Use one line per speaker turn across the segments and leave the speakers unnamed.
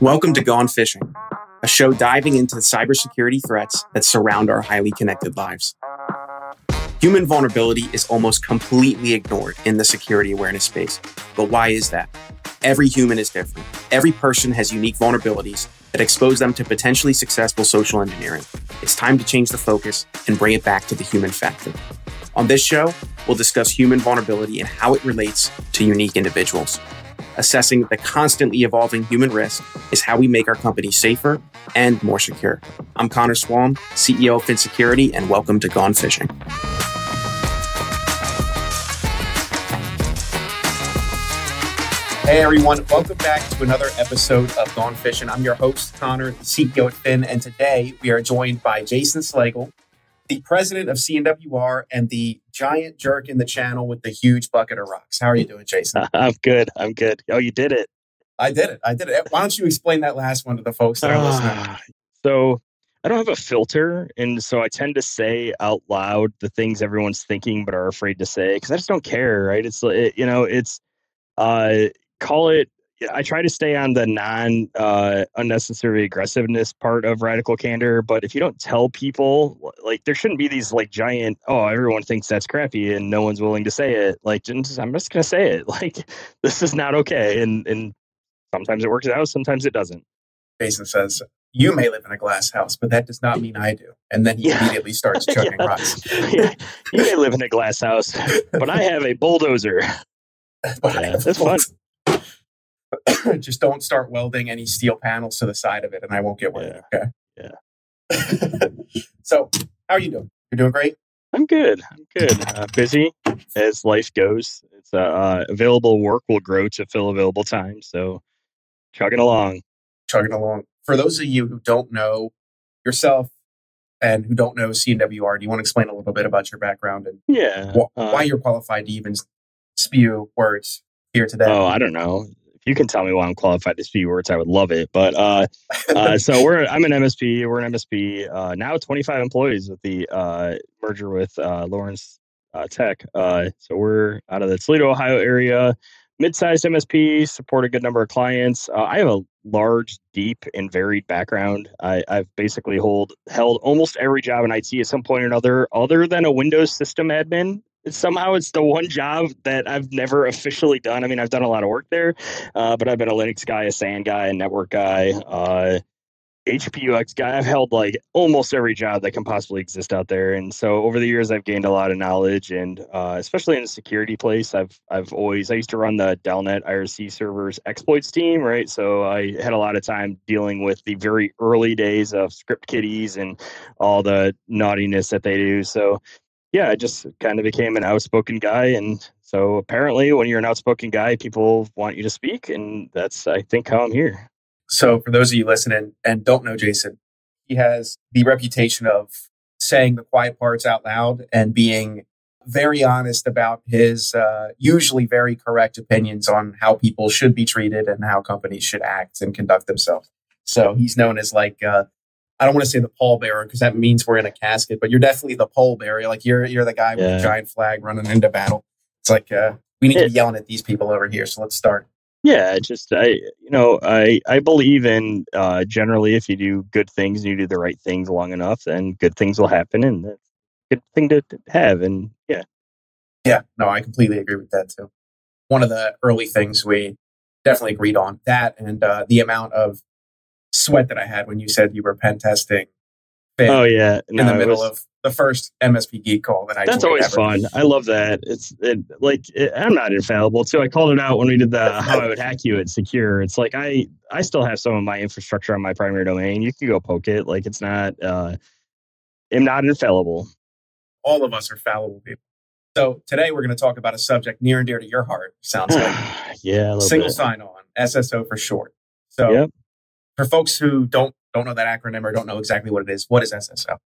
Welcome to Gone Fishing, a show diving into the cybersecurity threats that surround our highly connected lives. Human vulnerability is almost completely ignored in the security awareness space. But why is that? Every human is different. Every person has unique vulnerabilities that expose them to potentially successful social engineering. It's time to change the focus and bring it back to the human factor. On this show, we'll discuss human vulnerability and how it relates to unique individuals. Assessing the constantly evolving human risk is how we make our company safer and more secure. I'm Connor Swalm, CEO of Phin Security, and welcome to Gone Fishing. Hey everyone, welcome back to another episode of Gone Fishing. I'm your host, Connor, CEO at Phin, and today we are joined by Jason Slagle, the president of CNWR and the giant jerk in the channel with the huge bucket of rocks. How are you doing, Jason?
I'm good. I'm good. Oh, you did it.
I did it. I did it. Why don't you explain that last one to the folks that are listening?
Ah, so I don't have a filter, and so I tend to say out loud the things everyone's thinking but are afraid to say because I just don't care. Right? It's it, you know, it's uh, call it I try to stay on the non uh, unnecessary aggressiveness part of radical candor. But if you don't tell people, like, there shouldn't be these like giant, oh, everyone thinks that's crappy and no one's willing to say it. Like, I'm just gonna say it. Like, this is not okay. And and sometimes it works out, sometimes it doesn't.
Jason says, "You may live in a glass house, but that does not mean I do." And then he yeah. immediately starts chucking yeah. rocks.
yeah. You may live in a glass house, but I have a bulldozer.
yeah, that's fun. just don't start welding any steel panels to the side of it and I won't get worried.
Yeah.
Okay. Yeah. so, how are you doing? You're doing great?
I'm good. I'm good. Uh, busy as life goes. It's uh, uh, available work will grow to fill available time. So, chugging along.
Chugging along. For those of you who don't know yourself and who don't know CNWR, do you want to explain a little bit about your background and
yeah,
wh- uh, why you're qualified to even spew words here today?
Oh, I don't know you can tell me why I'm qualified to speak words, I would love it. But uh, uh, so we're I'm an MSP. We're an MSP uh, now, 25 employees with the uh, merger with uh, Lawrence uh, Tech. so we're out of the Toledo, Ohio area, mid-sized MSP, support a good number of clients. I have a large, deep, and varied background. I, have basically hold held almost every job in IT at some point or another, other than a Windows system admin somehow it's the one job that I've never officially done. I mean, I've done a lot of work there, uh, but I've been a Linux guy, a SAN guy, a network guy, uh, HPUX guy. I've held like almost every job that can possibly exist out there, and so over the years, I've gained a lot of knowledge, and uh, especially in the security place, I've I've always I used to run the DALnet IRC servers exploits team, right? So I had a lot of time dealing with the very early days of script kiddies and all the naughtiness that they do. So yeah, I just kind of became an outspoken guy. And so apparently, when you're an outspoken guy, people want you to speak. And that's, I think, how I'm here.
So, for those of you listening and don't know Jason, he has the reputation of saying the quiet parts out loud and being very honest about his uh, usually very correct opinions on how people should be treated and how companies should act and conduct themselves. So he's known as like uh, I don't want to say the pallbearer because that means we're in a casket, but you're definitely the pallbearer. Like you're you're the guy with the giant flag running into battle. It's like uh, we need to be yelling at these people over here. So let's start.
Yeah, just I you know I I believe in uh, generally if you do good things and you do the right things long enough, then good things will happen, and that's a good thing to have. And yeah,
yeah, no, I completely agree with that too. One of the early things we definitely agreed on that, and uh, the amount of sweat that I had when you said you were pen testing.
Oh yeah,
no, in the middle was, of the first MSP Geek call that I.
That's always ever. fun. I love that. It's it, like it, I'm not infallible too. I called it out when we did the how I would hack you at Secure. It's like I I still have some of my infrastructure on my primary domain. You can go poke it. Like it's not. uh I'm not infallible.
All of us are fallible people. So today we're going to talk about a subject near and dear to your heart. Sounds like
yeah,
single sign on SSO for short. So yep for folks who don't don't know that acronym or don't know exactly what it is, what is SSO?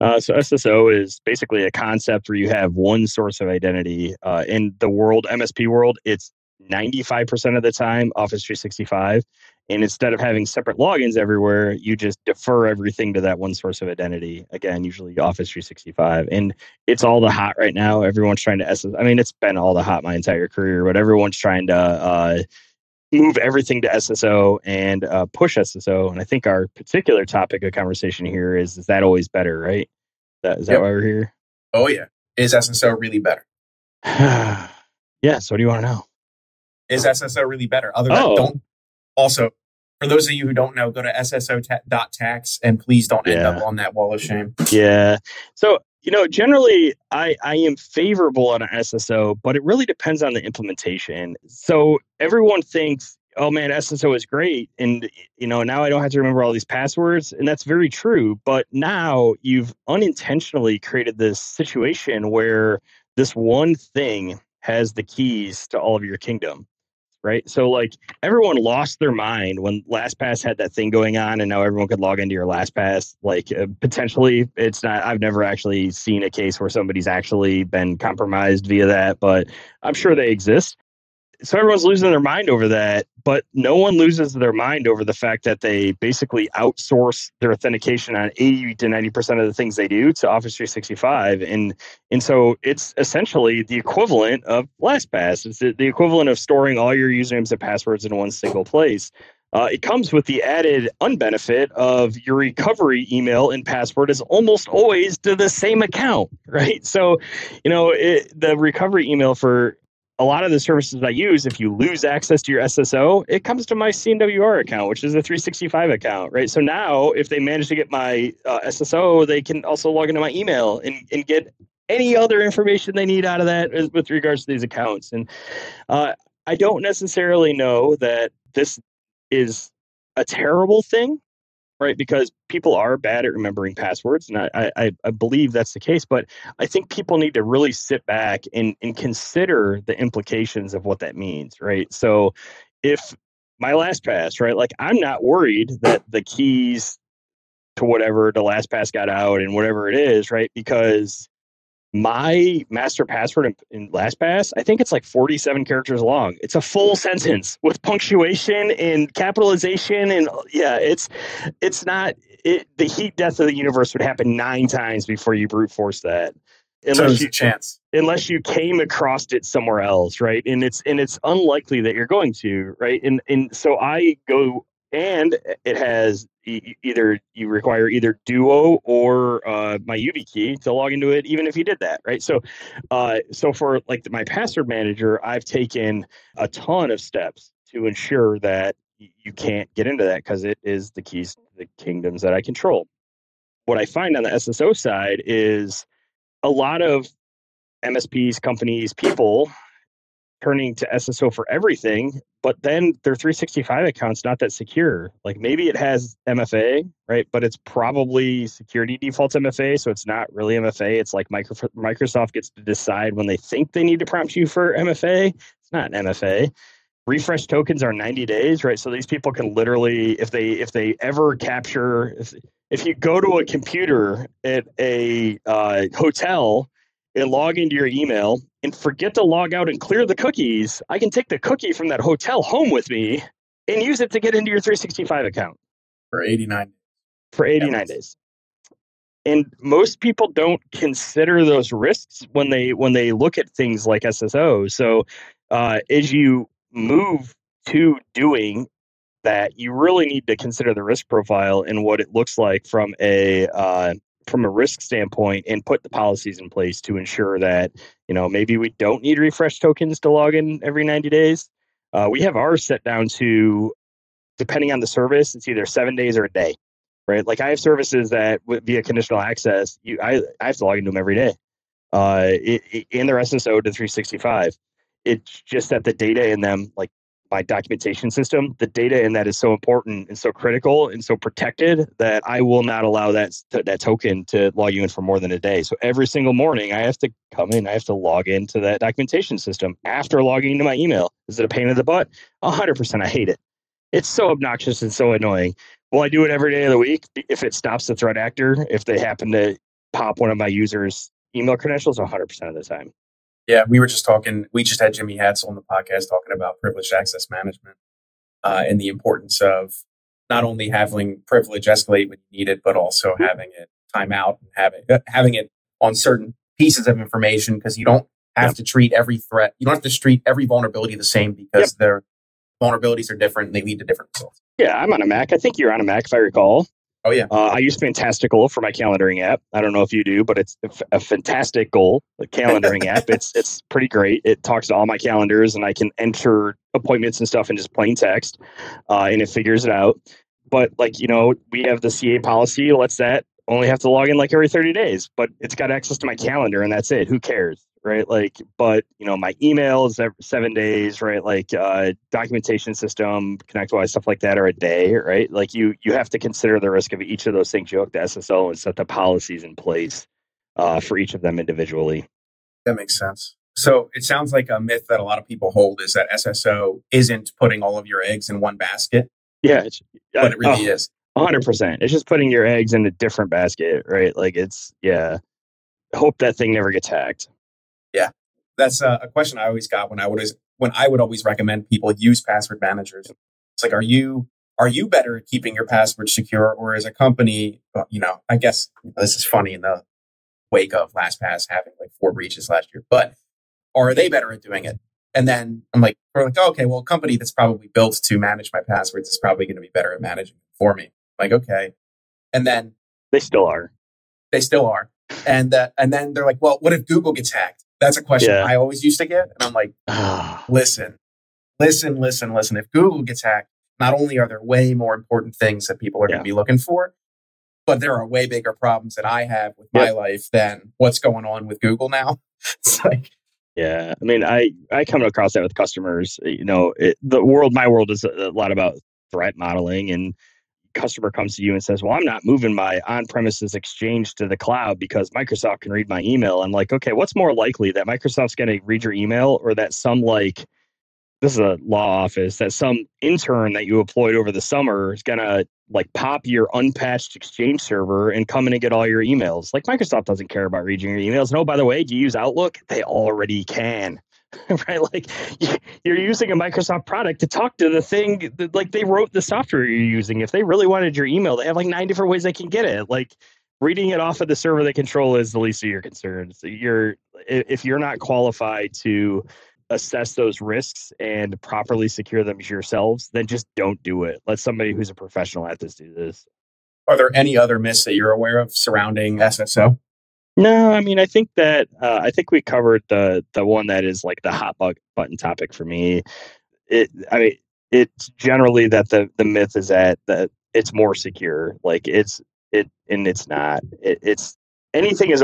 Uh, so SSO is basically a concept where you have one source of identity. Uh, in the world, MSP world, it's 95% of the time Office 365. And instead of having separate logins everywhere, you just defer everything to that one source of identity. Again, usually Office 365. And it's all the hot right now. Everyone's trying to SS. I mean, it's been all the hot my entire career, but everyone's trying to uh, move everything to SSO and uh, push SSO. And I think our particular topic of conversation here is is that always better, right? That, is that yep. why we're here?
Oh, yeah. Is SSO really better?
yeah. So, what do you want to know?
Is SSO really better? Other than oh. don't also, for those of you who don't know, go to sso.tax and please don't end yeah. up on that wall of shame.
Yeah. So, you know, generally I, I am favorable on an SSO, but it really depends on the implementation. So everyone thinks, oh man, SSO is great. And, you know, now I don't have to remember all these passwords. And that's very true. But now you've unintentionally created this situation where this one thing has the keys to all of your kingdom right? So like everyone lost their mind when LastPass had that thing going on, and now everyone could log into your LastPass. Like uh, potentially, it's not. I've never actually seen a case where somebody's actually been compromised via that, but I'm sure they exist so everyone's losing their mind over that, but no one loses their mind over the fact that they basically outsource their authentication on 80 to 90% of the things they do to Office 365. And and so it's essentially the equivalent of LastPass. It's the, the equivalent of storing all your usernames and passwords in one single place. Uh, it comes with the added unbenefit of your recovery email and password is almost always to the same account, right? So, you know, it, the recovery email for a lot of the services I use, if you lose access to your SSO, it comes to my CNWR account, which is a 365 account, right? So now, if they manage to get my uh, SSO, they can also log into my email and, and get any other information they need out of that with regards to these accounts. And uh, I don't necessarily know that this is a terrible thing right? Because people are bad at remembering passwords, and I, I, I, believe that's the case. But I think people need to really sit back and, and consider the implications of what that means, right? So if my LastPass, right, like I'm not worried that the keys to whatever the LastPass got out and whatever it is, right? Because my master password in, in LastPass, I think it's like 47 characters long. It's a full sentence with punctuation and capitalization, and yeah, it's it's not it, the heat death of the universe would happen nine times before you brute force that.
Unless so you chance,
unless you came across it somewhere else, right? And it's and it's unlikely that you're going to, right? And and so I go and it has either you require either Duo or uh, my YubiKey to log into it, even if you did that, right? So, uh, so for like my password manager, I've taken a ton of steps to ensure that you can't get into that because it is the keys the kingdoms that I control. What I find on the SSO side is a lot of MSPs, companies, people turning to SSO for everything, but then their 365 account's not that secure. Like maybe it has MFA, right? But it's probably security defaults MFA, so it's not really MFA. It's like Microsoft gets to decide when they think they need to prompt you for MFA. It's not an MFA. Refresh tokens are 90 days, right? So these people can literally, if they if they ever capture, if if you go to a computer at a uh, hotel and log into your email and forget to log out and clear the cookies, I can take the cookie from that hotel home with me and use it to get into your 365 account
for 89
for 89 days. And most people don't consider those risks when they when they look at things like SSO. So uh, as you move to doing that, you really need to consider the risk profile and what it looks like from a uh, from a risk standpoint and put the policies in place to ensure that you know maybe we don't need refresh tokens to log in every 90 days. Uh, we have ours set down to depending on the service it's either seven days or a day right? Like i have services that via conditional access you i, I have to log into them every day. Uh, it, it, in their sso to 365 it's just that the data in them like my documentation system, the data in that is so important and so critical and so protected that I will not allow that that token to log you in for more than a day. So every single morning, I have to come in, I have to log into that documentation system after logging into my email. Is it a pain in the butt? hundred percent. I hate it. It's so obnoxious and so annoying. Well, I do it every day of the week if it stops the threat actor? If they happen to pop one of my users' email credentials, hundred percent of the time.
Yeah, we were just talking. We just had Jimmy Hatzell on the podcast talking about privileged access management. uh, and the importance of not only having privilege escalate when you need it, but also mm-hmm. having it time out and having uh, having it on certain pieces of information because you don't have to treat every threat. You don't have to treat every vulnerability the same because yep. their vulnerabilities are different and they lead to different results.
Yeah, I'm on a Mac. I think you're on a Mac if I recall.
Oh yeah.
Uh, I use Fantastical for my calendaring app. I don't know if you do, but it's a fantastic goal. The calendaring app. It's it's pretty great. It talks to all my calendars, and I can enter appointments and stuff in just plain text, uh, and it figures it out. But like you know, we have the CA policy. Let's that only have to log in like every 30 days, but it's got access to my calendar, and that's it. Who cares? Right? Like, but you know, my emails every seven days, right? Like, uh, documentation system, ConnectWise, stuff like that, are a day, right? Like, you you have to consider the risk of each of those things. You hook the SSO and set the policies in place uh, for each of them individually.
That makes sense. So it sounds like a myth that a lot of people hold is that SSO isn't putting all of your eggs in one basket.
Yeah,
but it really
uh,
is.
hundred percent. It's just putting your eggs in a different basket, right? Like it's yeah. Hope that thing never gets hacked.
Yeah, that's a, a question I always got when I would when I would always recommend people use password managers. It's like, are you are you better at keeping your password secure, or as a company, you know, I guess this is funny in the wake of LastPass having like four breaches last year, but are they better at doing it? And then I'm like, we're like, oh, okay, well, a company that's probably built to manage my passwords is probably going to be better at managing for me. I'm like, okay. And then
they still are.
They still are. And uh, and then they're like, well, what if Google gets hacked? That's a question yeah. I always used to get. And I'm like, ah. listen, listen, listen, listen. If Google gets hacked, not only are there way more important things that people are yeah. going to be looking for, but there are way bigger problems that I have with my life than what's going on with Google now. it's like,
yeah, I mean, I I come across that with customers. You know, it, the world, my world is a, a lot about threat modeling, and customer comes to you and says, Well, I'm not moving my on premises exchange to the cloud because Microsoft can read my email. I'm like, Okay, what's more likely that Microsoft's going to read your email or that some like, this is a law office, that some intern that you employed over the summer is going to like pop your unpatched exchange server and come in and get all your emails? Like, Microsoft doesn't care about reading your emails. No, oh, by the way, do you use Outlook? They already can. right? Like you're using a Microsoft product to talk to the thing. That, like they wrote the software you're using. If they really wanted your email, they have like nine different ways they can get it. Like reading it off of the server they control is the least of your concerns. You're if you're not qualified to assess those risks and properly secure them yourselves, then just don't do it. Let somebody who's a professional at this do this.
Are there any other myths that you're aware of surrounding SSO?
No, I mean, I think that uh, I think we covered the the one that is like the hot button topic for me. It, I mean, it's generally that the the myth is that that it's more secure. Like it's it, and it's not. It, it's anything is